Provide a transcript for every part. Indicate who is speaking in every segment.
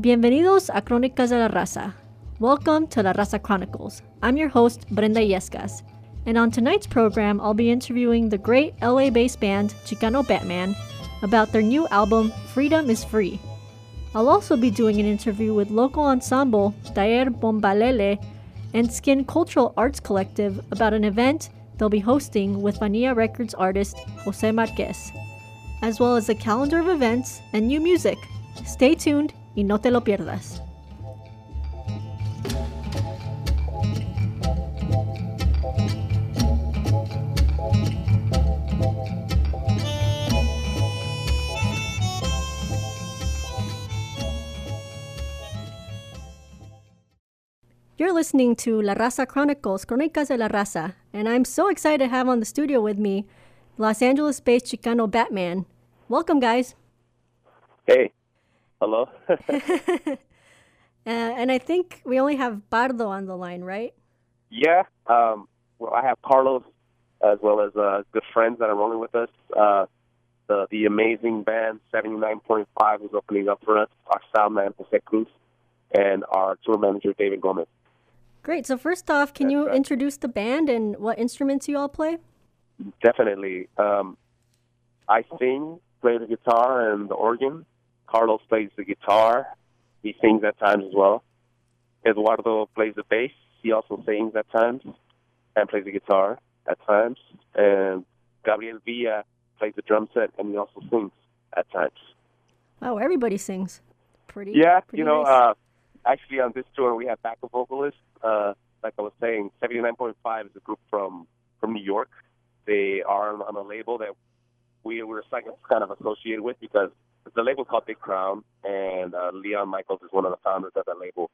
Speaker 1: Bienvenidos a Crónicas de la Raza. Welcome to La Raza Chronicles. I'm your host, Brenda Yescas. And on tonight's program, I'll be interviewing the great LA based band Chicano Batman about their new album, Freedom is Free. I'll also be doing an interview with local ensemble Taller Bombalele and Skin Cultural Arts Collective about an event they'll be hosting with Fania Records artist Jose Marquez, as well as a calendar of events and new music. Stay tuned y no te lo pierdas. You're listening to La Raza Chronicles, Crónicas de la Raza, and I'm so excited to have on the studio with me Los Angeles based Chicano Batman. Welcome, guys.
Speaker 2: Hey. Hello.
Speaker 1: uh, and I think we only have Bardo on the line, right?
Speaker 2: Yeah. Um, well, I have Carlos as well as uh, good friends that are rolling with us. Uh, the the amazing band 79.5 is opening up for us. Our sound man Jose Cruz and our tour manager David Gomez.
Speaker 1: Great. So first off, can
Speaker 2: That's
Speaker 1: you
Speaker 2: right.
Speaker 1: introduce the band and what instruments you all play?
Speaker 2: Definitely. Um, I sing, play the guitar and the organ. Carlos plays the guitar. He sings at times as well. Eduardo plays the bass. He also sings at times and plays the guitar at times. And Gabriel Villa plays the drum set and he also sings at times.
Speaker 1: Oh, everybody sings. Pretty.
Speaker 2: Yeah,
Speaker 1: pretty
Speaker 2: you know,
Speaker 1: nice.
Speaker 2: uh, actually on this tour we have backup vocalists. Uh, like I was saying, 79.5 is a group from from New York. They are on, a label that we were kind of associated with because the label's called Big Crown, and uh, Leon Michels is one of the founders of that label.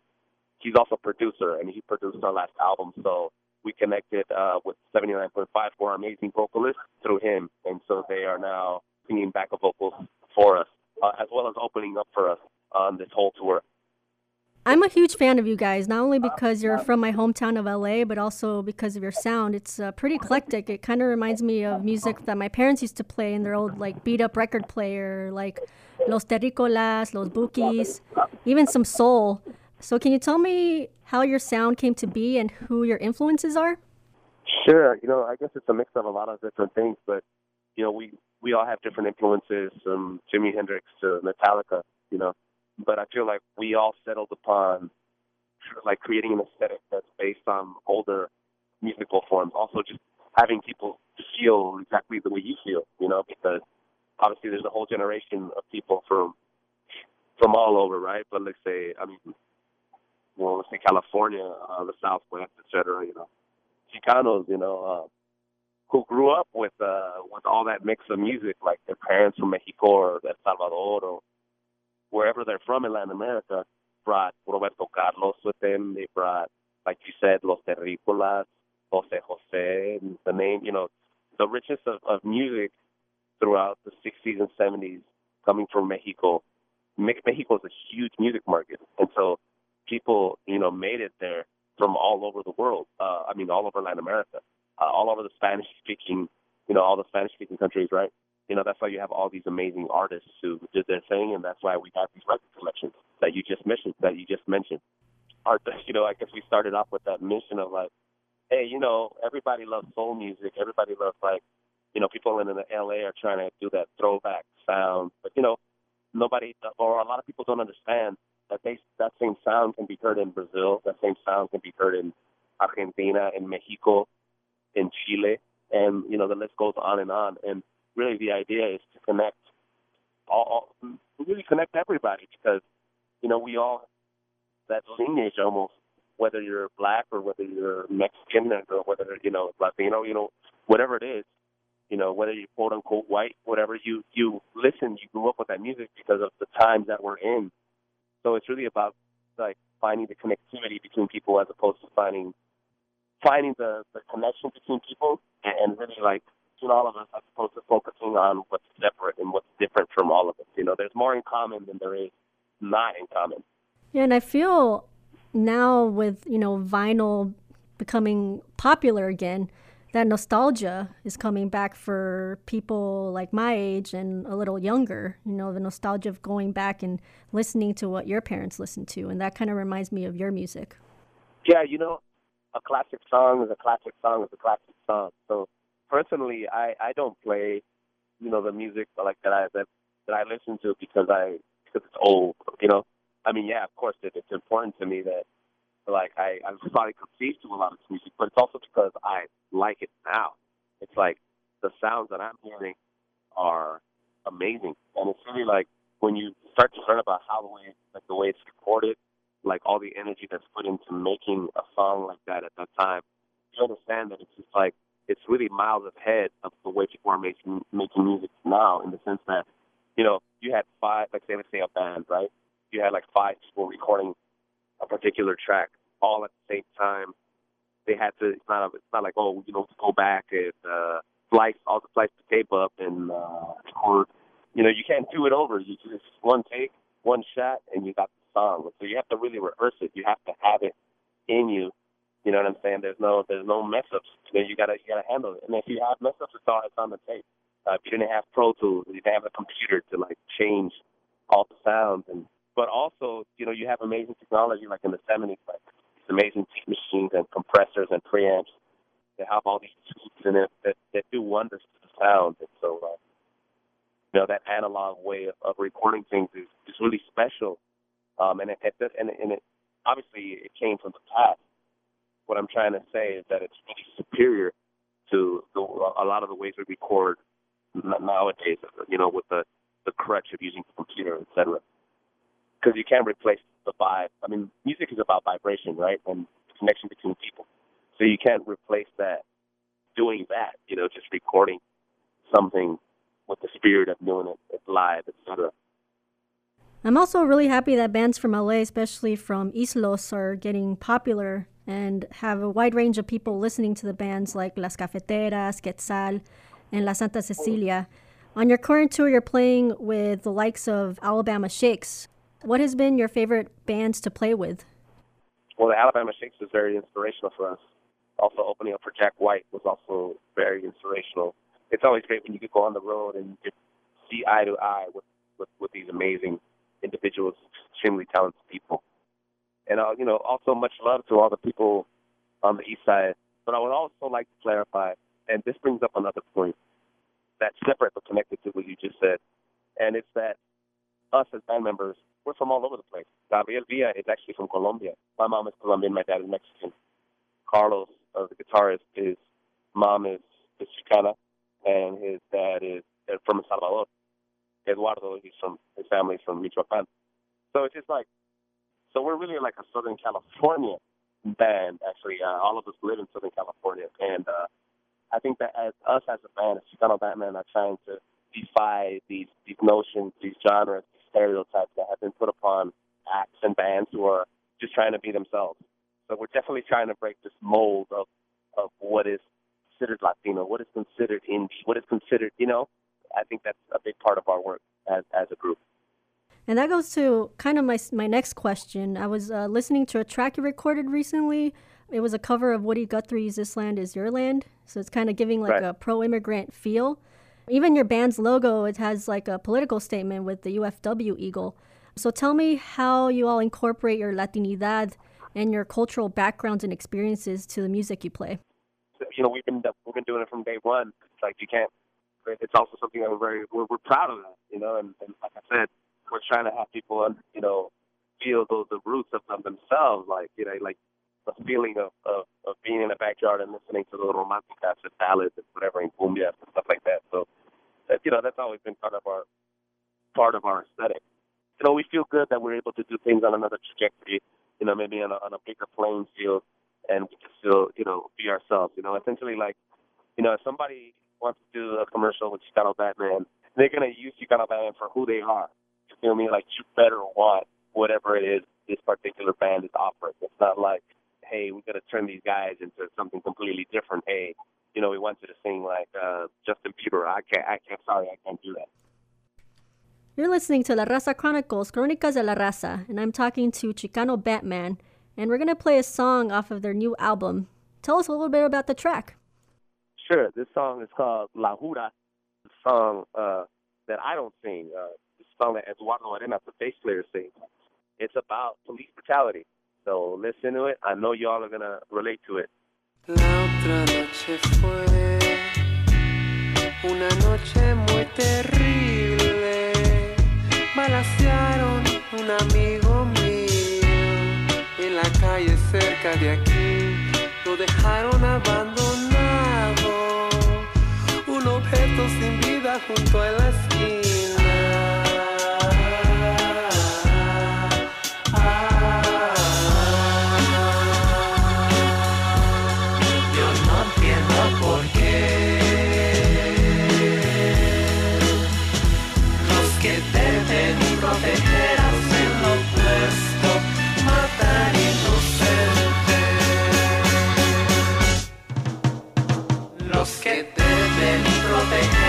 Speaker 2: He's also a producer, and he produced our last album. So we connected uh, with 79.5 for our amazing vocalist through him, and so they are now singing backup vocals for us, uh, as well as opening up for us on this whole tour.
Speaker 1: I'm a huge fan of you guys, not only because you're from my hometown of LA, but also because of your sound. It's uh, pretty eclectic. It kind of reminds me of music that my parents used to play in their old like beat up record player, like Los Terricolas, Los Bukis, even some soul. So can you tell me how your sound came to be and who your influences are?
Speaker 2: Sure. You know, I guess it's a mix of a lot of different things, but you know, we we all have different influences from Jimi Hendrix to Metallica. You know, but I feel like we all settled upon like creating an aesthetic that's based on older musical forms. Also, just having people feel exactly the way you feel. You know, because obviously there's a whole generation of people from from all over, right? But let's say, I mean, well, let's say California, uh, the Southwest, et cetera. You know. Chicanos, you know, uh, who grew up with uh, with all that mix of music, like their parents from Mexico or El Salvador or wherever they're from in Latin America, brought Roberto Carlos with them. They brought, like you said, Los Terricolas, Jose Jose, the name, you know, the richness of, of music throughout the 60s and 70s coming from Mexico. Me- Mexico is a huge music market, and so people, you know, made it there from all over the world. Uh, I mean, all over Latin America, uh, all over the Spanish-speaking, you know, all the Spanish-speaking countries, right? You know, that's why you have all these amazing artists who did their thing, and that's why we have these record collections that you just mentioned. That you just mentioned. Art, you know, I guess we started off with that mission of like, hey, you know, everybody loves soul music. Everybody loves like, you know, people in the LA are trying to do that throwback sound, but you know, nobody or a lot of people don't understand that they that same sound can be heard in Brazil, that same sound can be heard in Argentina, in Mexico, in Chile, and you know the list goes on and on. And really, the idea is to connect all, all really connect everybody because you know we all that lineage almost, whether you're black or whether you're Mexican or whether you know Latino, you know whatever it is, you know whether you're quote unquote white, whatever you you listen, you grew up with that music because of the times that we're in. So it's really about like finding the connectivity between people as opposed to finding finding the, the connection between people and really like between all of us as opposed to focusing on what's separate and what's different from all of us. You know, there's more in common than there is not in common.
Speaker 1: Yeah, and I feel now with, you know, vinyl becoming popular again, that nostalgia is coming back for people like my age and a little younger. You know, the nostalgia of going back and listening to what your parents listened to. And that kind of reminds me of your music.
Speaker 2: Yeah, you know, a classic song is a classic song is a classic song. So personally, I I don't play, you know, the music like that I that that I listen to because I because it's old. You know, I mean, yeah, of course, it, it's important to me that like I I'm probably conceived to a lot of this music, but it's also because I like it now. It's like the sounds that I'm hearing are amazing, and it's really like when you start to learn about how the way like the way it's recorded like all the energy that's put into making a song like that at that time, you understand that it's just like it's really miles ahead of the way people are making making music now. In the sense that, you know, you had five, like say, let's say a band, right? You had like five people recording a particular track all at the same time. They had to. It's not. It's not like oh, you know, go back and uh, slice all the slice the tape up and uh, record. You know, you can't do it over. You just one take, one shot, and you got the song. So you have to really rehearse it. You have to have it in you. You know what I'm saying? There's no there's no mess ups. You, gotta you gotta handle it. And if you have mess ups, it's all it's on the tape. Uh, if you didn't have Pro Tools, you didn't have a computer to like change all the sounds, and but also you know you have amazing technology like in the 70s, like these amazing tape machines and compressors and preamps that have all these tools in it that, that do wonders to the sound. And so, uh, you know, that analog way of, of recording things is, is really special. Um, and it, it and, and it obviously it came from the past. What I'm trying to say is that it's really superior to the, a lot of the ways we record nowadays. You know, with the the crutch of using the computer, etc. Because you can't replace the vibe. I mean, music is about vibration, right, and connection between people. So you can't replace that doing that. You know, just recording something with the spirit of doing it live, etc.
Speaker 1: I'm also really happy that bands from LA, especially from East Los, are getting popular and have a wide range of people listening to the bands like Las Cafeteras, Quetzal, and La Santa Cecilia. On your current tour, you're playing with the likes of Alabama Shakes. What has been your favorite bands to play with?
Speaker 2: Well, the Alabama Shakes was very inspirational for us. Also, opening up for Jack White was also very inspirational. It's always great when you can go on the road and see eye to eye with, with, with these amazing individuals, extremely talented people. And, uh, you know, also much love to all the people on the east side. But I would also like to clarify, and this brings up another point that's separate but connected to what you just said. And it's that us as band members, we're from all over the place. Gabriel Villa is actually from Colombia. My mom is Colombian, my dad is Mexican. Carlos, uh, the guitarist, his mom is, is Chicana, and his dad is uh, from El Salvador. Eduardo, he's from his family's from Michoacan. So it's just like, so we're really like a Southern California band. Actually, uh, all of us live in Southern California, and uh, I think that as us as a band, as Chicano Batman, are trying to defy these these notions, these genres, these stereotypes that have been put upon acts and bands who are just trying to be themselves. So we're definitely trying to break this mold of of what is considered Latino, what is considered indie, what is considered, you know, I think that's a big part of our work as, as a group.
Speaker 1: And that goes to kind of my, my next question. I was uh, listening to a track you recorded recently. It was a cover of Woody Guthrie's This Land Is Your Land. So it's kind of giving like right. a pro immigrant feel. Even your band's logo, it has like a political statement with the UFW eagle. So tell me how you all incorporate your Latinidad and your cultural backgrounds and experiences to the music you play.
Speaker 2: You know, we've been we've been doing it from day one. It's like you can't it's also something that we're very we're, we're proud of that, you know. And, and like I said, we're trying to have people, uh, you know, feel those the roots of, of themselves, like you know, like the feeling of, of of being in the backyard and listening to the romantic and ballads and whatever in cumbia and stuff like that. So, that, you know, that's always been part of our part of our aesthetic. You know, we feel good that we're able to do things on another trajectory. You know, maybe on a, on a bigger playing field, and we can still, you know, be ourselves. You know, essentially, like, you know, if somebody wants to do a commercial with Chicano Batman, they're gonna use Chicano Batman for who they are. You feel me? Like you better want whatever it is this particular band is offering. It's not like, hey, we gotta turn these guys into something completely different. Hey, you know, we want you to sing like uh, Justin Bieber. I can't. I can't. Sorry, I can't do that.
Speaker 1: You're listening to La Raza Chronicles, Crónicas de la Raza, and I'm talking to Chicano Batman, and we're gonna play a song off of their new album. Tell us a little bit about the track.
Speaker 2: Sure. This song is called La Jura. The song uh, that I don't sing. Uh, the It's about police brutality. So listen to it. I know y'all are gonna relate to it.
Speaker 3: La otra noche fue una noche muy terrible. Balasearon un amigo mío en la calle cerca de aquí. Lo dejaron abandonado, un objeto sin vida junto a la
Speaker 4: And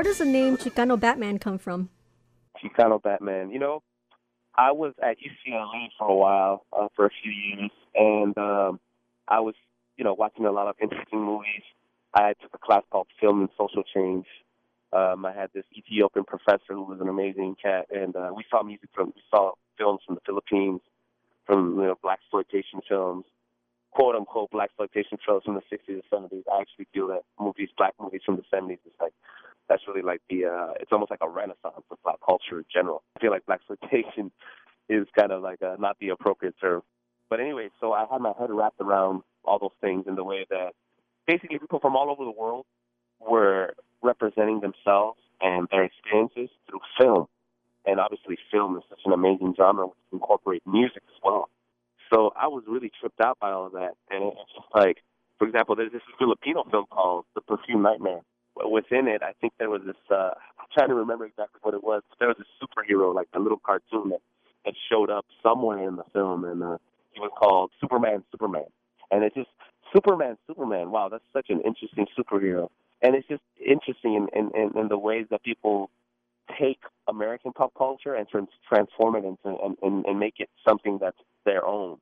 Speaker 4: where does the name Chicano Batman come from?
Speaker 2: Chicano Batman. You know, I was at UCLA for a while, uh, for a few years, and um, I was, you know, watching a lot of interesting movies. I took a class called Film and Social Change. Um, I had this Ethiopian professor who was an amazing cat, and uh, we saw music from, we saw films from the Philippines, from you know black exploitation films, quote unquote black exploitation films from the 60s and 70s. I actually feel that movies, black movies from the 70s, is like that's really like the uh it's almost like a renaissance of black culture in general. I feel like black exploitation is kind of like uh, not the appropriate term. But anyway, so I had my head wrapped around all those things in the way that basically people from all over the world were representing themselves and their experiences through film. And obviously film is such an amazing genre which incorporate music as well. So I was really tripped out by all of that, and it's just like, for example, there's this Filipino film called The Perfume Nightmare. Within it, I think there was this. Uh, I'm trying to remember exactly what it was. But there was a superhero, like a little cartoon that that showed up somewhere in the film, and uh, he was called Superman. Superman, and it's just Superman. Superman. Wow, that's such an interesting superhero, and it's just interesting in in, in, the ways that people take American pop culture and trans- transform it into and, and, and make it something that's their own.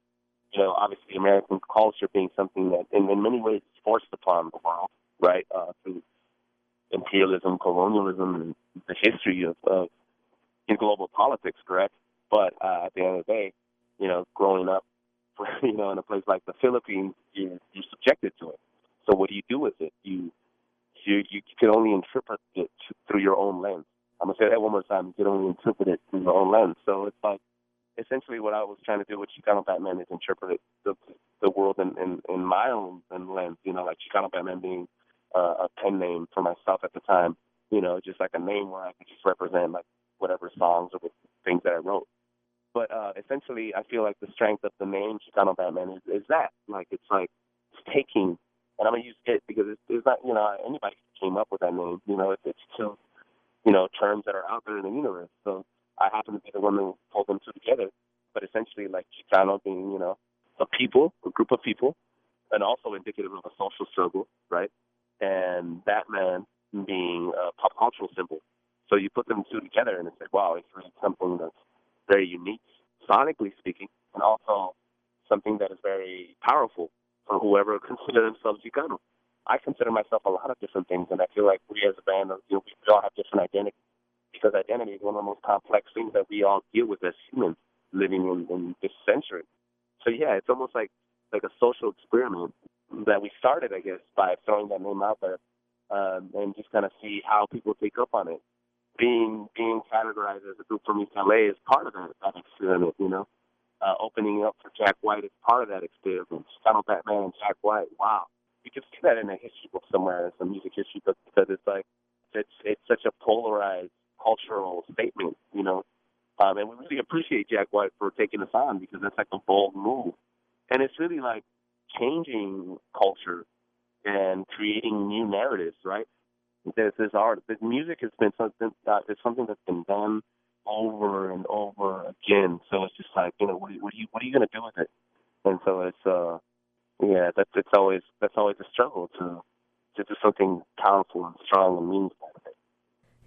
Speaker 2: You know, obviously American culture being something that in, in many ways is forced upon the world, right? Uh, through imperialism, colonialism, and the history of, of in global politics, correct? But uh, at the end of the day, you know, growing up, you know, in a place like the Philippines, you're, you're subjected to it. So what do you do with it? You you you can only interpret it through your own lens. I'm gonna say that one more time. You can only interpret it through your own lens. So it's like essentially what I was trying to do with Chicano Batman is interpret the the world in in, in my own lens. You know, like Chicano Batman being uh, a pen name for myself at the time. You know, just like a name where I could just represent like whatever songs or things that I wrote. But uh, essentially, I feel like the strength of the name Chicano Batman is, is that. Like, it's like it's taking, and I'm gonna use it because it's, it's not, you know, anybody came up with that name. You know, it's, it's two, you know, terms that are out there in the universe. So I happen to be the one who pulled them two together. But essentially, like Chicano being, you know, a people, a group of people, and also indicative of a social struggle, right? And Batman being a pop cultural symbol. So you put them two together, and it's like, wow, it's really something that's very unique, sonically speaking, and also something that is very powerful for whoever considers themselves Chicano. I consider myself a lot of different things, and I feel like we as a band, you know, we all have different identities because identity is one of the most complex things that we all deal with as humans living in, in this century. So yeah, it's almost like like a social experiment that we started, I guess, by throwing that name out there um, and just kind of see how people take up on it. Being being categorized as a group from East LA is part of that, that experiment, you know. Uh, opening up for Jack White is part of that experiment. Chicano Batman and Jack White, wow. You can see that in a history book somewhere, in some music history book, because it's like it's it's such a polarized cultural statement, you know. Um, and we really appreciate Jack White for taking us on because that's like a bold move. And it's really like changing culture and creating new narratives, right? There's this art. The music has been something that it's something that's been done over and over again. So it's just like, you know, what, are you what are you going to do with it? And so it's uh, yeah, that's it's always that's always a struggle to to do something powerful and strong and meaningful.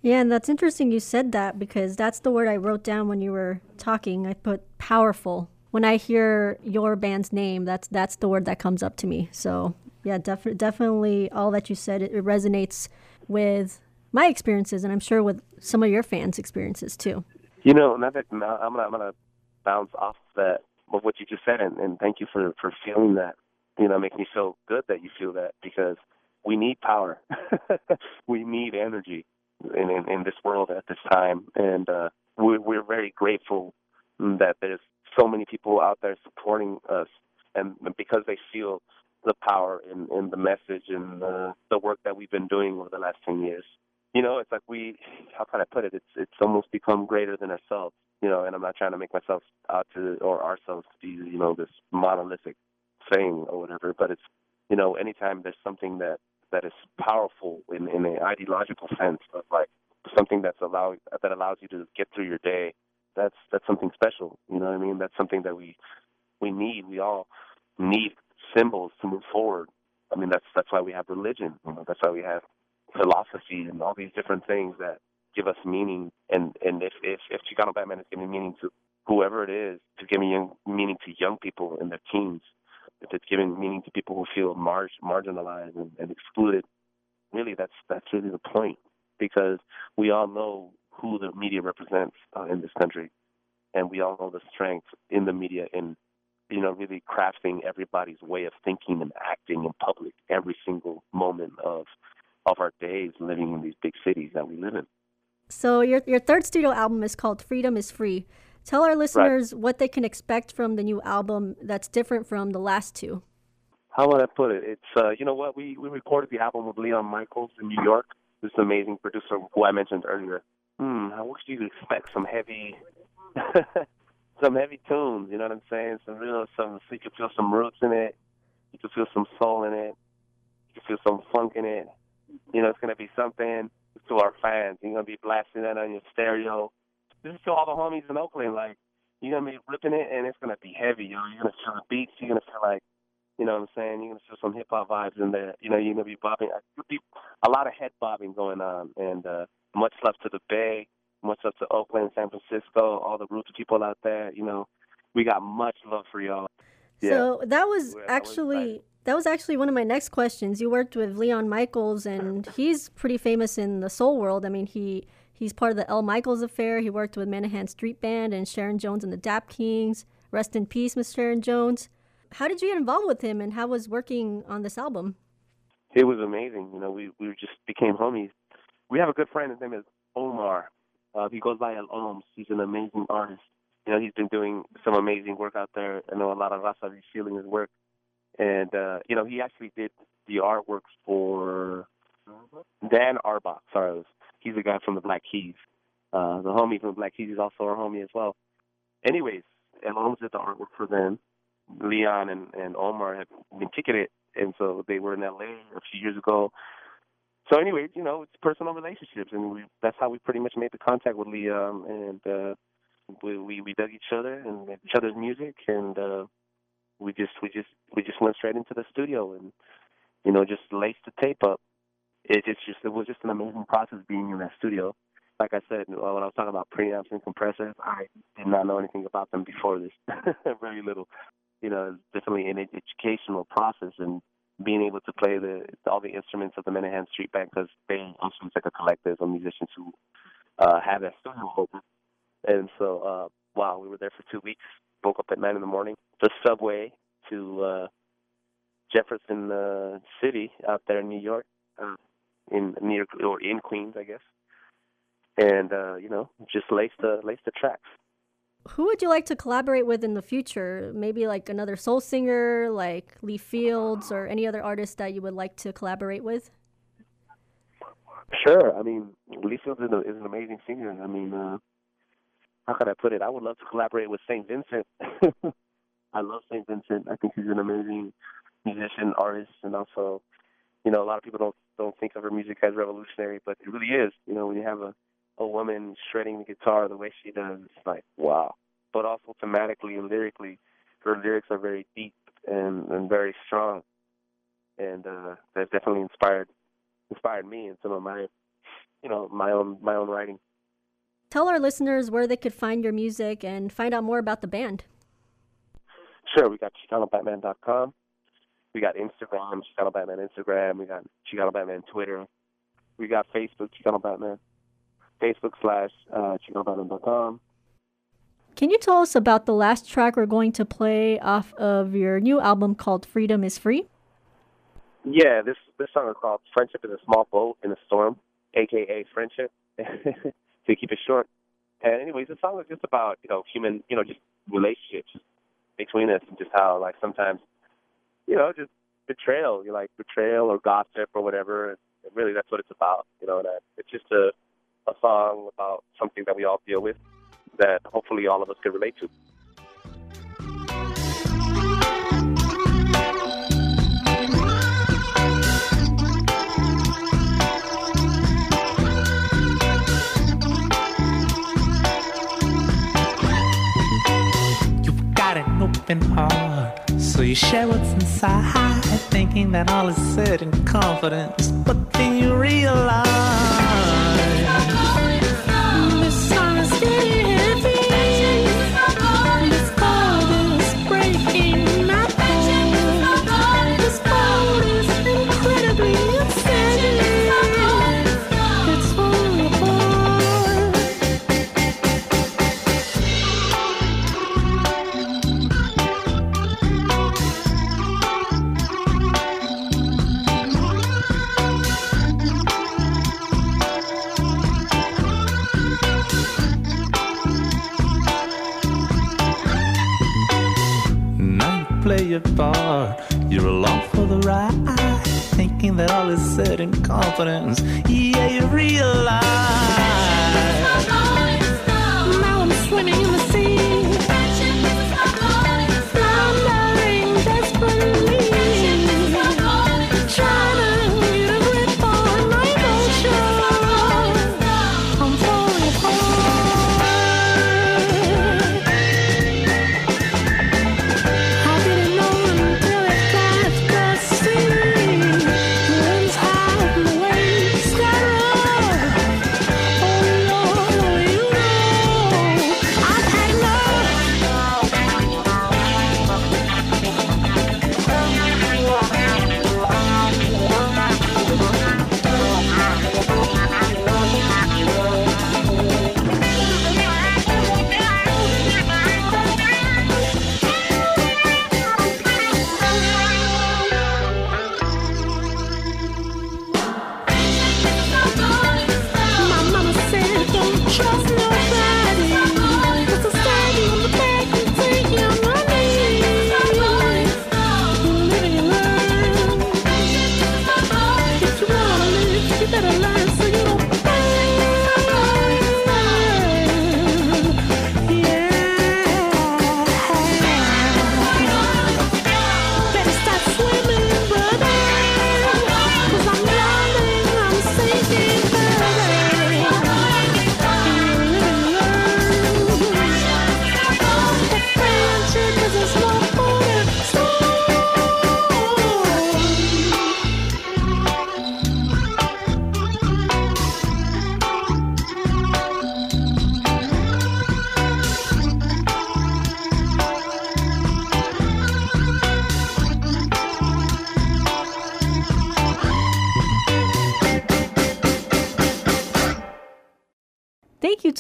Speaker 1: Yeah, and that's interesting you said that because that's the word I wrote down when you were talking. I put powerful when I hear your band's name, that's that's the word that comes up to me. So yeah, def- definitely all that you said it, it resonates with my experiences, and I'm sure with some of your fans' experiences too.
Speaker 2: You know, now that I'm gonna I'm gonna bounce off that of what you just said, and, and thank you for for feeling that. You know, make me feel good that you feel that because we need power, we need energy in, in in this world at this time, and uh, we're, we're very grateful that there's so many people out there supporting us, and because they feel the power in, in the message and the, the work that we've been doing over the last 10 years. You know, it's like we, how can I put it? It's it's almost become greater than ourselves. You know, and I'm not trying to make myself out to or ourselves to be, you know, this monolithic thing or whatever. But it's, you know, anytime there's something that that is powerful in in an ideological sense of like something that's allow that allows you to get through your day that's that's something special. You know what I mean? That's something that we we need. We all need symbols to move forward. I mean, that's that's why we have religion. You know, that's why we have philosophy and all these different things that give us meaning. And and if if, if Chicano Batman is giving meaning to whoever it is, to giving young, meaning to young people in their teens, if it's giving meaning to people who feel mar- marginalized and, and excluded, really that's that's really the point. Because we all know who the media represents uh, in this country, and we all know the strength in the media in you know really crafting everybody's way of thinking and acting in public every single moment of of our days living in these big cities that we live in.
Speaker 1: So your your third studio album is called Freedom is Free. Tell our listeners right. what they can expect from the new album that's different from the last two.
Speaker 2: How would I put it? It's uh, you know what we we recorded the album with Leon Michels in New York. This amazing producer who I mentioned earlier, hmm, I wish you expect some heavy, some heavy tunes. You know what I'm saying? Some real some. So you can feel some roots in it. You can feel some soul in it. You can feel some funk in it. You know, it's gonna be something to our fans. You're gonna be blasting that on your stereo. This is to all the homies in Oakland. Like you're gonna be ripping it, and it's gonna be heavy. You know, you're gonna feel the beats. You're gonna feel like, you know what I'm saying? You're gonna feel some hip hop vibes in there. You know, you're gonna be bobbing. Be a lot of head bobbing going on, and uh, much love to the Bay, much love to Oakland, San Francisco, all the roots people out there. You know, we got much love for y'all.
Speaker 1: So that was
Speaker 2: Yeah, that was
Speaker 1: actually that was actually one of my next questions. You worked with Leon Michels, and he's pretty famous in the soul world. I mean, he he's part of the El Michels Affair. He worked with Menahan Street Band and Sharon Jones and the Dap Kings. Rest in peace, Miss Sharon Jones. How did you get involved with him, and how was working on this album?
Speaker 2: It was amazing. You know, we we just became homies. We have a good friend. His name is Omar. Uh, he goes by El Oms. He's an amazing artist. You know, he's been doing some amazing work out there. I know a lot of Raza is feeling his work. And, uh, you know, he actually did the artwork for Dan Auerbach. Sorry, he's the guy from the Black Keys. Uh, the homie from the Black Keys is also our homie as well. Anyways, El Oms did the artwork for them. Leon and, and Omar have been kicking it, and so they were in LA a few years ago. So, anyways, you know, it's personal relationships, and we, that's how we pretty much made the contact with Leon, and uh, we, we we dug each other and each other's music, and uh, we just we just we just went straight into the studio and you know just laced the tape up. It, it's just it was just an amazing process being in that studio. Like I said, uh, when I was talking about preamps and compressors, I did not know anything about them before this, very little. You know, it's definitely an educational process and being able to play the all the instruments of the Menahan Street Band because they also like a collective of musicians who uh, have that studio open. And so, uh, wow, we were there for two weeks. Woke up at nine in the morning. The subway to uh, Jefferson uh, City out there in New York, uh, in near or in Queens, I guess. And uh, you know, just lace the lace the tracks.
Speaker 1: Who would you like to collaborate with in the future? Maybe like another soul singer, like Lee Fields, or any other artist that you would like to collaborate with?
Speaker 2: Sure. I mean, Lee Fields is, a, is an amazing singer. I mean, uh, how could I put it? I would love to collaborate with St. Vincent. I love St. Vincent. I think he's an amazing musician, artist, and also, you know, a lot of people don't don't think of her music as revolutionary, but it really is. You know, when you have a a woman shredding the guitar the way she does, it's like wow. But also thematically and lyrically, her lyrics are very deep and and very strong, and uh, that definitely inspired inspired me in some of my, you know, my own my own writing.
Speaker 1: Tell our listeners where they could find your music and find out more about the band.
Speaker 2: Sure, we got ChicanoBatman.com. We got Instagram, Chicano Batman Instagram. We got Chicano Batman Twitter. We got Facebook, Chicano Batman. Facebook slash uh.
Speaker 1: Can you tell us about the last track we're going to play off of your new album called Freedom is Free?
Speaker 2: Yeah, this this song is called "Friendship is a Small Boat in a Storm," aka "Friendship," to keep it short. And anyways, the song is just about you know human, you know, just relationships between us, and just how like sometimes, you know, just betrayal, you like betrayal or gossip or whatever. And really, that's what it's about, you know. And uh, it's just a a song about something that we all deal with that hopefully all of us can relate to.
Speaker 3: Open heart, so you share what's inside, thinking that all is said in confidence. But then you realize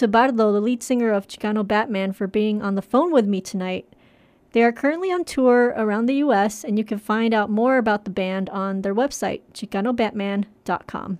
Speaker 5: to Bardo, the lead singer of Chicano Batman, for being on the phone with me tonight. They are currently on tour around the US, and you can find out more about the band on their website, chicanobatman.com.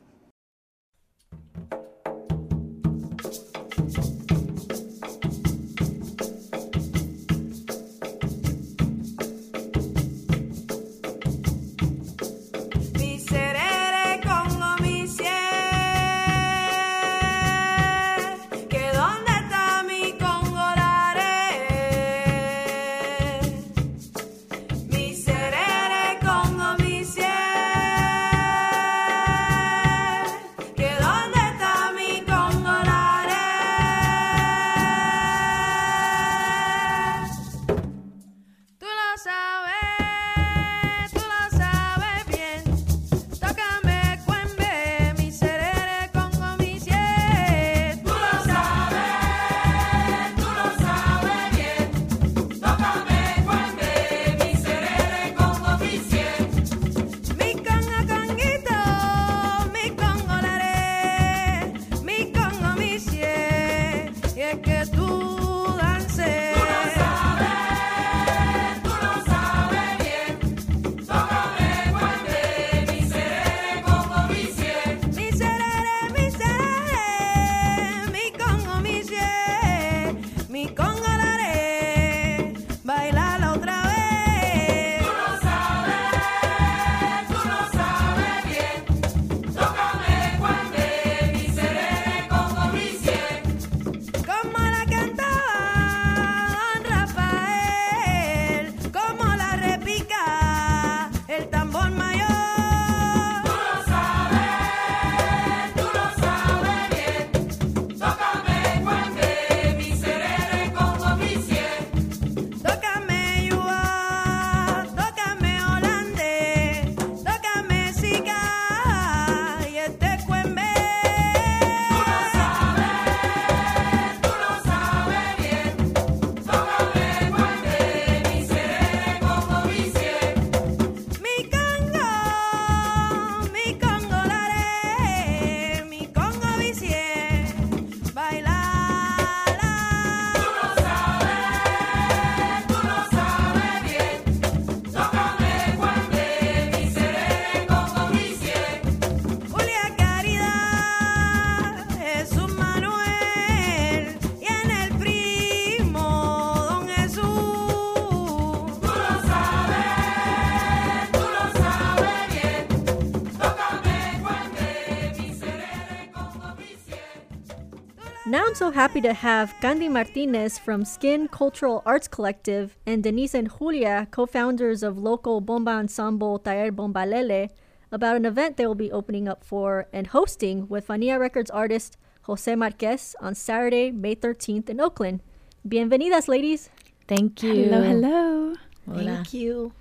Speaker 5: so happy to have Candy Martinez from Skin Cultural Arts Collective and Denise and Julia, co founders of local bomba ensemble Taller Bombalele, about an event they will be opening up for and hosting with Fania Records artist Jose Marquez on Saturday, May 13th in Oakland. Bienvenidas, ladies.
Speaker 6: Thank you.
Speaker 7: Hello, hello.
Speaker 6: Thank
Speaker 5: you.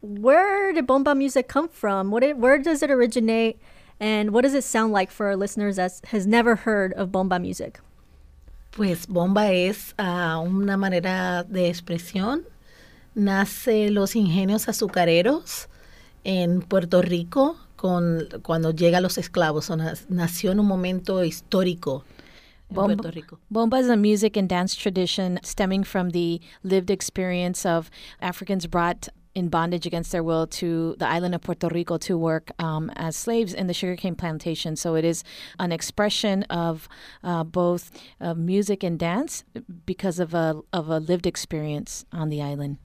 Speaker 5: Where did bomba music come from? What it, where does it originate? And what does it sound like for our listeners that has never heard of bomba music?
Speaker 6: Pues bomba es ah, una manera de expresión. Nace los ingenios azucareros en Puerto Rico con, cuando llegan los esclavos. O nas- nació en un momento histórico
Speaker 7: Bomba- Bomba is a music and dance tradition stemming from the lived experience of Africans brought in bondage against their will to the island of Puerto Rico to work um, as slaves in the sugarcane plantation. So it is an expression of uh, both uh, music and dance because of a, of a lived experience on the island.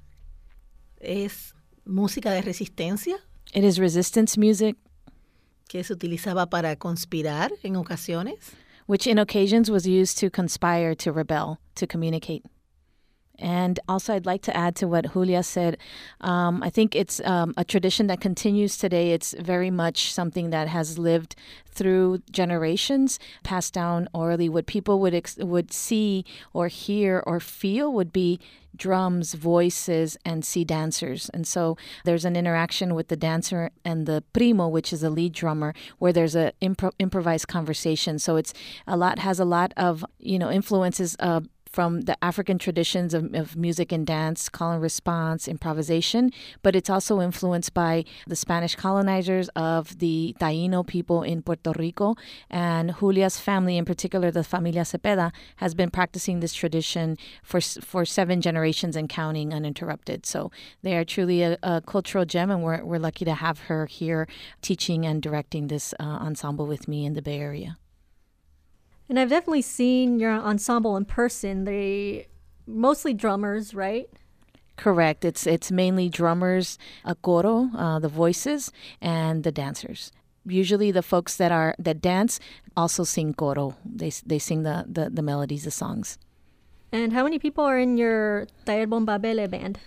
Speaker 6: Es música de resistencia.
Speaker 7: It is resistance music.
Speaker 6: que se utilizaba para conspirar en ocasiones.
Speaker 7: which in occasions was used to conspire to rebel, to communicate. And also, I'd like to add to what Julia said. Um, I think it's um, a tradition that continues today. It's very much something that has lived through generations, passed down orally. What people would ex- would see or hear or feel would be drums, voices, and see dancers. And so there's an interaction with the dancer and the primo, which is the lead drummer, where there's a impro- improvised conversation. So it's a lot has a lot of you know influences. Uh, from the African traditions of, of music and dance, call and response, improvisation, but it's also influenced by the Spanish colonizers of the Taino people in Puerto Rico. And Julia's family, in particular, the Familia Cepeda, has been practicing this tradition for, for seven generations and counting uninterrupted. So they are truly a, a cultural gem, and we're, we're lucky to have her here teaching and directing this uh, ensemble with me in the Bay Area.
Speaker 1: And I've definitely seen your ensemble in person. They mostly drummers, right?
Speaker 7: Correct. It's it's mainly drummers, a coro, uh, the voices, and the dancers. Usually, the folks that are that dance also sing coro. They they sing the the, the melodies, the songs.
Speaker 1: And how many people are in your Taller Bombalele band?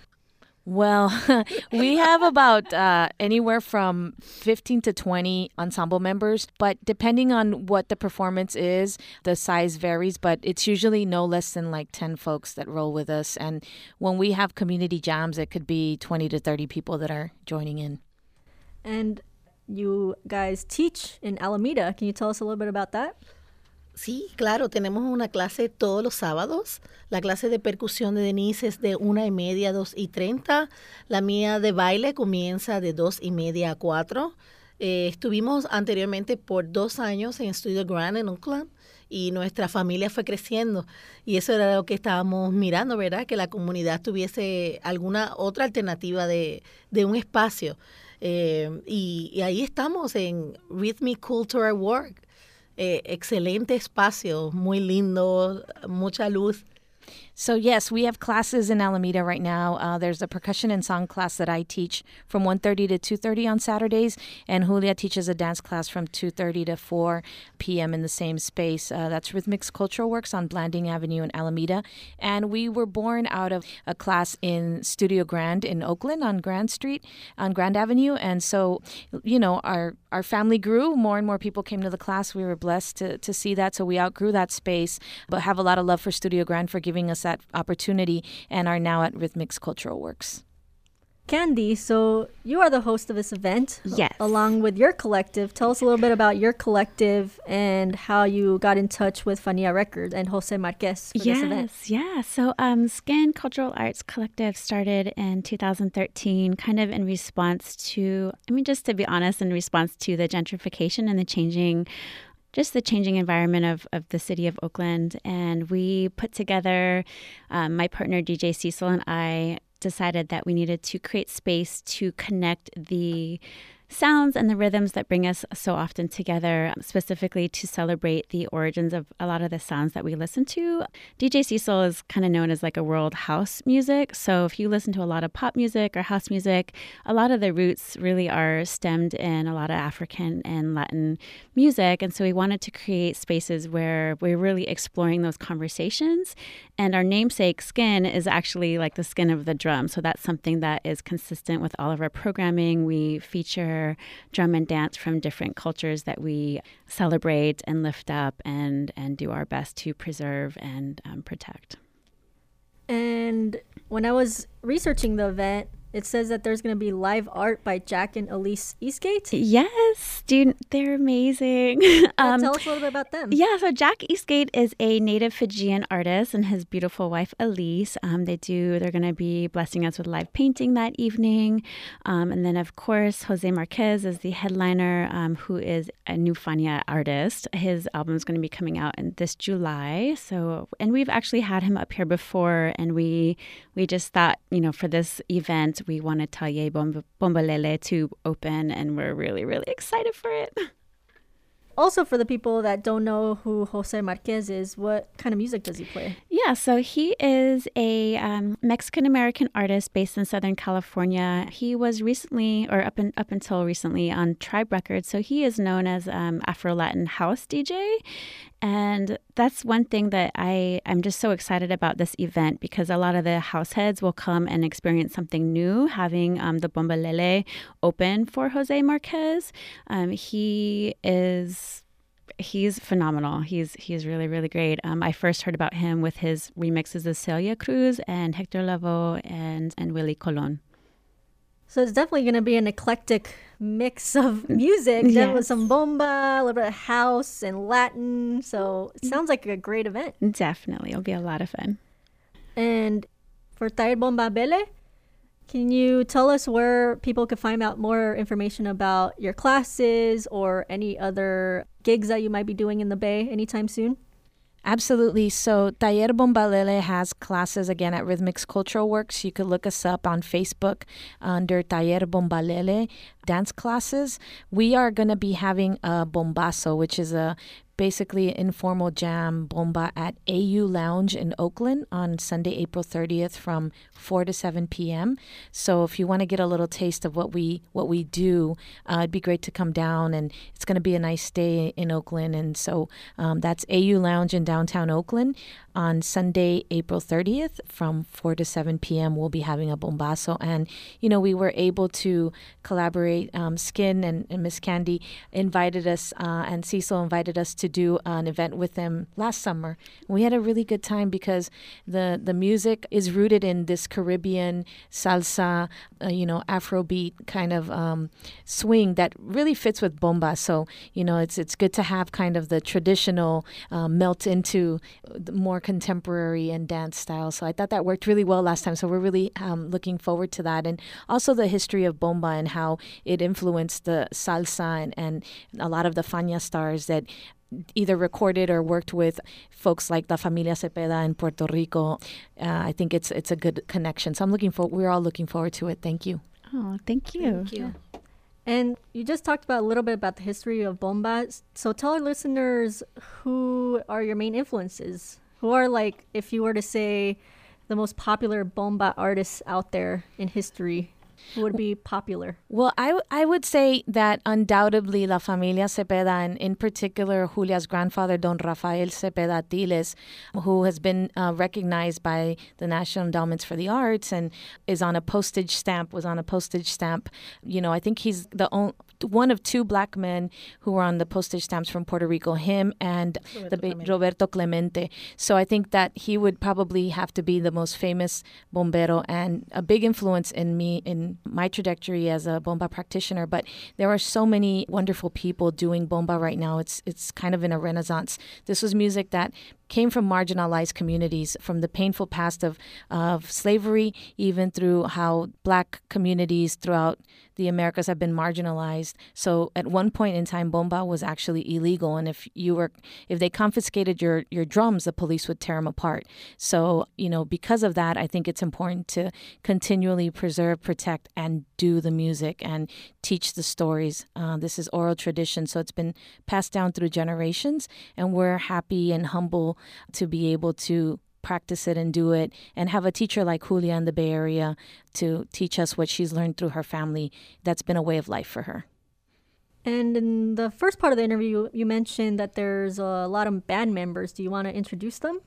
Speaker 7: Well, we have about uh, anywhere from 15 to 20 ensemble members, but depending on what the performance is, the size varies, but it's usually no less than like 10 folks that roll with us. And when we have community jams, it could be 20 to 30 people that are joining in.
Speaker 1: And you guys teach in Alameda. Can you tell us a little bit about that?
Speaker 6: Sí, claro, tenemos una clase todos los sábados. La clase de percusión de Denise es de una y media a dos y treinta. La mía de baile comienza de dos y media a cuatro. Eh, estuvimos anteriormente por dos años en Studio Grand en Oakland y nuestra familia fue creciendo y eso era lo que estábamos mirando, ¿verdad? Que la comunidad tuviese alguna otra alternativa de, un espacio. Eh, y, y ahí estamos en Rhythmic Cultural Work. Eh, excelente espacio, muy lindo, mucha luz.
Speaker 7: So yes, we have classes in Alameda right now. Uh, there's a percussion and song class that I teach from 1:30 to 2:30 on Saturdays, and Julia teaches a dance class from 2:30 to 4 p.m. in the same space. Uh, that's Rhythmix Cultural Works on Blanding Avenue in Alameda, and we were born out of a class in Studio Grand in Oakland on Grand Street on Grand Avenue, and so you know our our family grew. More and more people came to the class. We were blessed to to see that, so we outgrew that space, but have a lot of love for Studio Grand for giving us that opportunity and are now at Rhythmix Cultural Works.
Speaker 1: Candy, so you are the host of this event.
Speaker 8: Yes.
Speaker 1: Along with your collective. Tell us a little bit about your collective and how you got in touch with Fania Records and Jose Marquez for this event.
Speaker 8: Yes, yeah. So, um, Skin Cultural Arts Collective started in 2013, kind of in response to, I mean, just to be honest, in response to the gentrification and the changing just the changing environment of, of the city of Oakland. And we put together, um, my partner DJ Cecil and I decided that we needed to create space to connect the sounds and the rhythms that bring us so often together, specifically to celebrate the origins of a lot of the sounds that we listen to. DJ Cecil is kind of known as like a world house music. So if you listen to a lot of pop music or house music, a lot of the roots really are stemmed in a lot of African and Latin music. And so we wanted to create spaces where we're really exploring those conversations. And our namesake skin is actually like the skin of the drum. So that's something that is consistent with all of our programming. We feature drum and dance from different cultures that we celebrate and lift up and, and do our best to preserve and um, protect.
Speaker 1: And when I was researching the event, it says that there's going to be live art by Jack and Elise Eastgate.
Speaker 8: Yes, dude, they're amazing.
Speaker 1: Uh, tell us a little bit about them.
Speaker 8: Yeah, so Jack Eastgate is a native Fijian artist and his beautiful wife Elise. Um, they do. They're going to be blessing us with live painting that evening, um, and then of course Jose Marquez is the headliner, um, who is a new Fania artist. His album is going to be coming out in this July. So, and we've actually had him up here before, and we we just thought, you know, for this event we wanted Talle Bomb- Bombalele to open, and we're really really excited for it.
Speaker 1: Also, for the people that don't know who Jose Marquez is, what kind of music does he play?
Speaker 8: Yeah, so he is a um, Mexican American artist based in Southern California. He was recently, or up in, up until recently, on Tribe Records. So he is known as um, Afro Latin house DJ, and that's one thing that I I'm just so excited about this event because a lot of the house heads will come and experience something new. Having um, the Bombalele open for Jose Marquez, um, he is he's phenomenal. He's he's really really great. Um, I first heard about him with his remixes of Celia Cruz and Hector Lavoe and and Willie Colon.
Speaker 1: So it's definitely going to be an eclectic mix of mm. music. There was some bomba, a little bit of house and Latin. So it sounds like a great event.
Speaker 8: Definitely, it'll be a lot of fun.
Speaker 1: And for Taller Bombalele, can you tell us where people could find out more information about your classes or any other gigs that you might be doing in the Bay anytime soon?
Speaker 7: Absolutely. So Taller Bombalele has classes again at Rhythmix Cultural Works. You could look us up on Facebook under Taller Bombalele dance classes. We are going to be having a bombazo, which is a basically informal jam bomba at AU Lounge in Oakland on Sunday, April 30th from 4 to 7 p.m. So if you want to get a little taste of what we what we do, uh, it'd be great to come down and it's going to be a nice day in Oakland. And so um, that's AU Lounge in downtown Oakland on Sunday, April 30th from 4 to 7 p.m. We'll be having a bombazo. And, you know, we were able to collaborate. Um, Skin and, and Miss Candy invited us, uh, and Cecil invited us to do an event with them last summer. We had a really good time because the, the music is rooted in this Caribbean salsa, uh, you know, Afrobeat kind of um, swing that really fits with bomba. So, you know, it's, it's good to have kind of the traditional uh, melt into the more contemporary and dance style. So I thought that worked really well last time. So we're really um, looking forward to that. And also the history of bomba and how it influenced the salsa and, and a lot of the Fania stars that either recorded or worked with folks like La Familia Cepeda in Puerto Rico. Uh, I think it's it's a good connection. So I'm looking for we're all looking forward to it. Thank you.
Speaker 8: Oh, thank you.
Speaker 1: Thank you. And you just talked about a little bit about the history of bomba. So tell our listeners who are your main influences. Who are like, if you were to say, the most popular bomba artists out there in history, who would be popular?
Speaker 7: Well, I, w- I would say that undoubtedly La Familia Cepeda, and in particular Julia's grandfather, Don Rafael Cepeda Atiles, who has been uh, recognized by the National Endowments for the Arts and is on a postage stamp, was on a postage stamp. You know, I think he's the only one of two black men who were on the postage stamps from Puerto Rico, him and the ba- Roberto Clemente. So I think that he would probably have to be the most famous bombero and a big influence in me in my trajectory as a bomba practitioner. But there are so many wonderful people doing bomba right now. It's it's kind of in a renaissance. This was music that came from marginalized communities, from the painful past of, of slavery, even through how black communities throughout the Americas have been marginalized. So at one point in time, bomba was actually illegal, and if you were, if they confiscated your your drums, the police would tear them apart. So you know, because of that, I think it's important to continually preserve, protect, and do the music and teach the stories. Uh, this is oral tradition, so it's been passed down through generations, and we're happy and humble to be able to practice it and do it and have a teacher like Julia in the Bay Area to teach us what she's learned through her family. That's been a way of life for her.
Speaker 1: And in the first part of the interview, you mentioned that there's a lot of band members. Do you want to introduce them?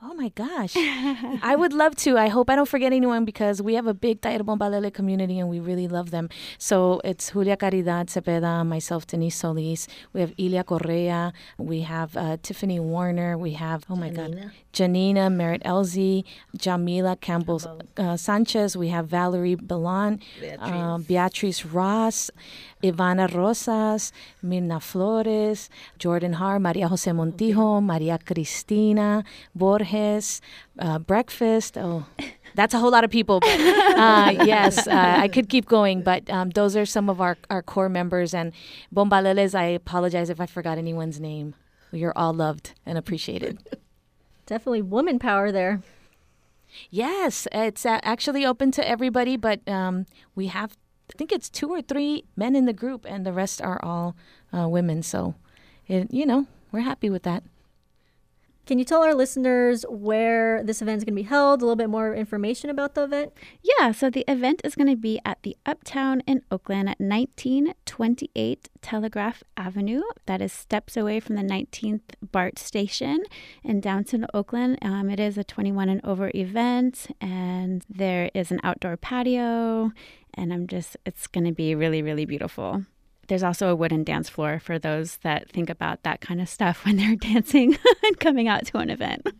Speaker 7: Oh my gosh. I would love to. I hope I don't forget anyone because we have a big Taller Bombalele community and we really love them. So it's Julia Caridad Cepeda, myself, Denise Solis. We have Ilia Correa. We have uh, Tiffany Warner. We have, oh my God, Janina Merritt Elzy, Jamila Campbell uh, Sanchez. We have Valerie Belan, uh, Beatrice Ross, Ivana Rosas, Mirna Flores, Jordan Har, Maria Jose Montijo, Maria Cristina, Borges, uh, Breakfast. Oh, that's a whole lot of people. But uh, yes, uh, I could keep going, but um, those are some of our, our core members. And Bombaleles, I apologize if I forgot anyone's name. You're all loved and appreciated.
Speaker 1: Definitely woman power there.
Speaker 7: Yes, it's actually open to everybody, but um, we have, I think it's two or three men in the group, and the rest are all uh, women. So, it, you know, we're happy with that.
Speaker 1: Can you tell our listeners where this event is going to be held? A little bit more information about the event?
Speaker 8: Yeah, so the event is going to be at the Uptown in Oakland at 1928 Telegraph Avenue. That is steps away from the 19th BART station in downtown Oakland. Um, it is a 21 and over event, and there is an outdoor patio, and I'm just, it's going to be really, really beautiful. There's also a wooden dance floor for those that think about that kind of stuff when they're dancing and coming out to an event.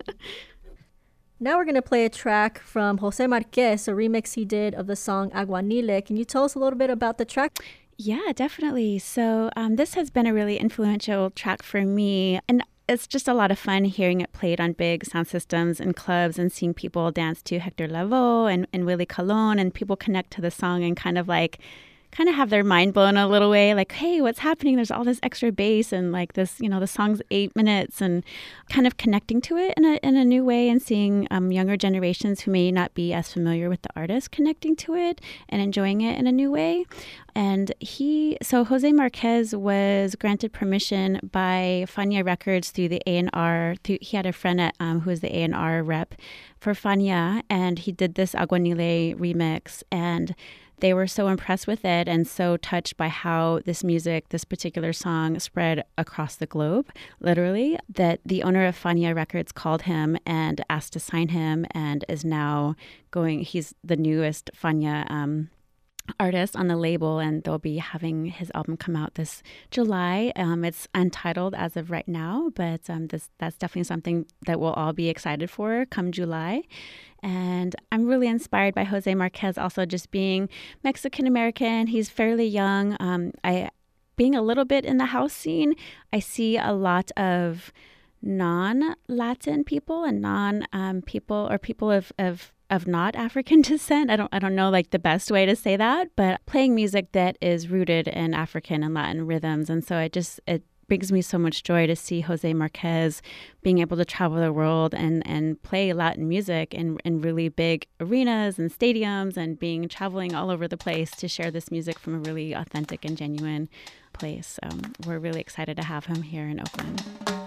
Speaker 1: Now we're going to play a track from Jose Marquez, a remix he did of the song Aguanile. Can you tell us a little bit about the track?
Speaker 8: Yeah, definitely. So, um, this has been a really influential track for me. And it's just a lot of fun hearing it played on big sound systems and clubs and seeing people dance to Hector Lavoe and, and Willie Colon and people connect to the song and kind of like kind of have their mind blown a little way like hey what's happening? There's all this extra bass and like this you know the song's eight minutes and kind of connecting to it in a, in a new way and seeing um, younger generations who may not be as familiar with the artist connecting to it and enjoying it in a new way. And he so jose marquez was granted permission by fania records through the a&r through, he had a friend at, um, who was the a&r rep for fania and he did this aguanile remix and they were so impressed with it and so touched by how this music, this particular song, spread across the globe, literally, that the owner of Fania Records called him and asked to sign him and is now going, he's the newest Fania. Um, artist on the label and they'll be having his album come out this july um, it's untitled as of right now but um, this, that's definitely something that we'll all be excited for come july and I'm really inspired by Jose Marquez also just being Mexican American. He's fairly young. Um, I being a little bit in the house scene, I see a lot of non-Latin people and non um, people or people of, of of not African descent. I don't I don't know like the best way to say that, but playing music that is rooted in African and Latin rhythms, and so it just it brings me so much joy to see Jose Marquez being able to travel the world and, and play Latin music in, in really big arenas and stadiums and being traveling all over the place to share this music from a really authentic and genuine place. So we're really excited to have him here in Oakland.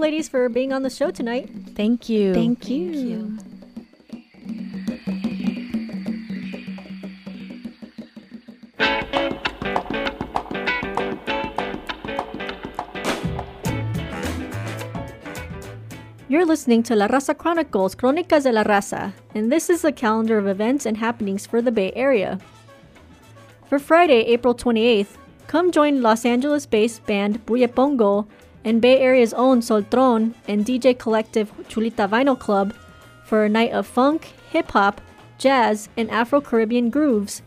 Speaker 1: Ladies, for being on the show tonight.
Speaker 7: Thank you.
Speaker 8: Thank you.
Speaker 1: You're listening to La Raza Chronicles, Crónicas de la Raza, and this is the calendar of events and happenings for the Bay Area. For Friday, April 28th, come join Los Angeles based band Buyepongo and Bay Area's own Soltron and DJ collective Chulita Vinyl Club for a night of funk, hip hop, jazz, and Afro Caribbean grooves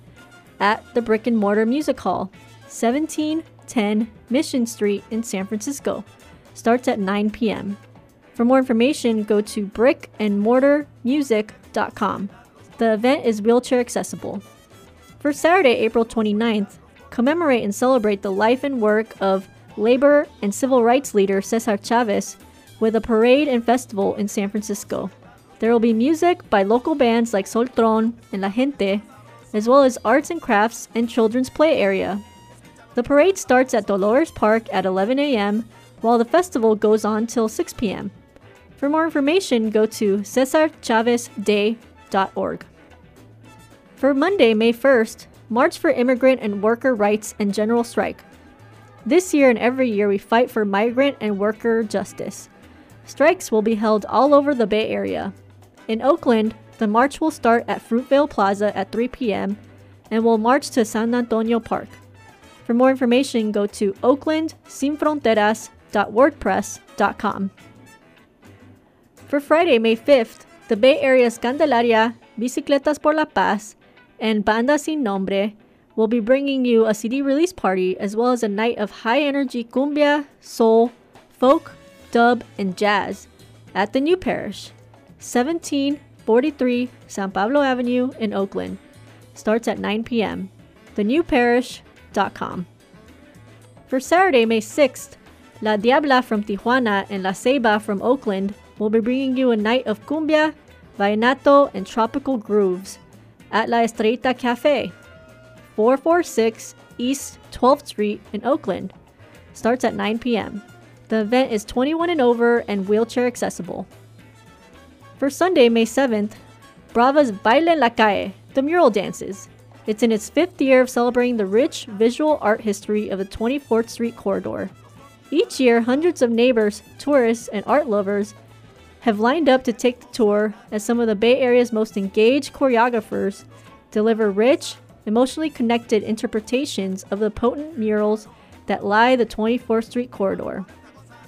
Speaker 1: at the Brick and Mortar Music Hall, 1710 Mission Street in San Francisco. Starts at 9 p.m. For more information, go to brickandmortarmusic.com. The event is wheelchair accessible. For Saturday, April 29th, commemorate and celebrate the life and work of labor and civil rights leader Cesar Chavez with a parade and festival in San Francisco. There will be music by local bands like Soltron and La Gente, as well as arts and crafts and children's play area. The parade starts at Dolores Park at 11 a.m., while the festival goes on till 6 p.m. For more information, go to cesarchavezday.org. For Monday, May 1st, March for Immigrant and Worker Rights and General Strike. This year and every year, we fight for migrant and worker justice. Strikes will be held all over the Bay Area. In Oakland, the march will start at Fruitvale Plaza at 3 p.m. and will march to San Antonio Park. For more information, go to oaklandsinfronteras.wordpress.com. For Friday, May 5th, the Bay Area's Candelaria, Bicicletas por la Paz, and Banda Sin Nombre will be bringing you a CD release party as well as a night of high energy cumbia, soul, folk, dub, and jazz at the New Parish, 1743 San Pablo Avenue in Oakland. Starts at 9 p.m. TheNewParish.com. For Saturday, May 6th, La Diabla from Tijuana and La Ceiba from Oakland will be bringing you a night of cumbia, vallenato, and tropical grooves at La Estrellita Cafe, 446 East 12th Street in Oakland. Starts at 9 p.m. The event is 21 and over and wheelchair accessible. For Sunday, May 7th, Brava's Baile en la Calle, the mural dances. It's in its fifth year of celebrating the rich visual art history of the 24th Street corridor. Each year, hundreds of neighbors, tourists, and art lovers have lined up to take the tour as some of the Bay Area's most engaged choreographers deliver rich, emotionally connected interpretations of the potent murals that lie the 24th Street corridor,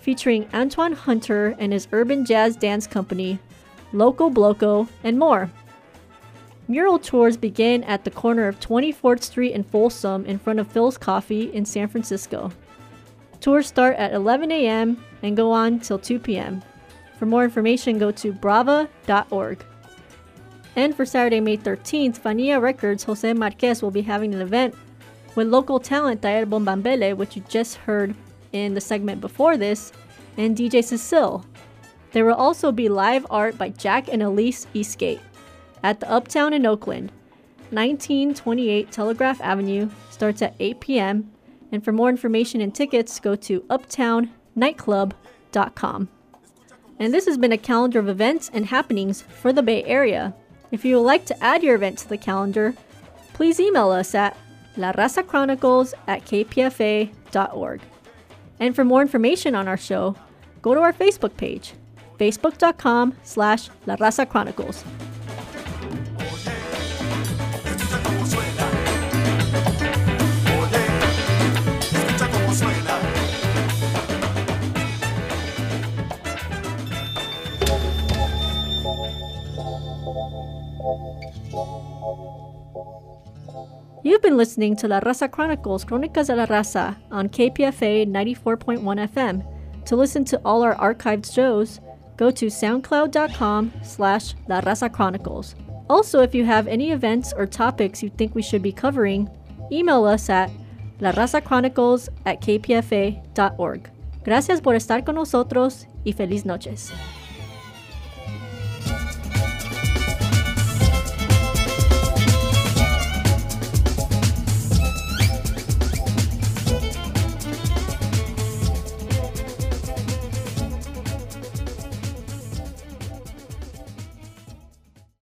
Speaker 1: featuring Antoine Hunter and his urban jazz dance company, Loco Bloco, and more. Mural tours begin at the corner of 24th Street and Folsom in front of Philz Coffee in San Francisco. Tours start at 11 a.m. and go on till 2 p.m. For more information, go to brava.org. And for Saturday, May 13th, Fania Records Jose Marquez will be having an event with local talent Taller Bombalele, which you just heard in the segment before this, and DJ Cecile. There will also be live art by Jack and Elise Eastgate at the Uptown in Oakland. 1928 Telegraph Avenue starts at 8 p.m. And for more information and tickets, go to uptownnightclub.com. And this has been a calendar of events and happenings for the Bay Area. If you would like to add your event to the calendar, please email us at larazachronicles at kpfa.org. And for more information on our show, go to our Facebook page, facebook.com slash La Raza Chronicles. You've been listening to La Raza Chronicles, Crónicas de la Raza, on KPFA 94.1 FM. To listen to all our archived shows, go to soundcloud.com slash La Raza Chronicles. Also, if you have any events or topics you think we should be covering, email us at larazachronicles at kpfa.org. Gracias por estar con nosotros y feliz noches.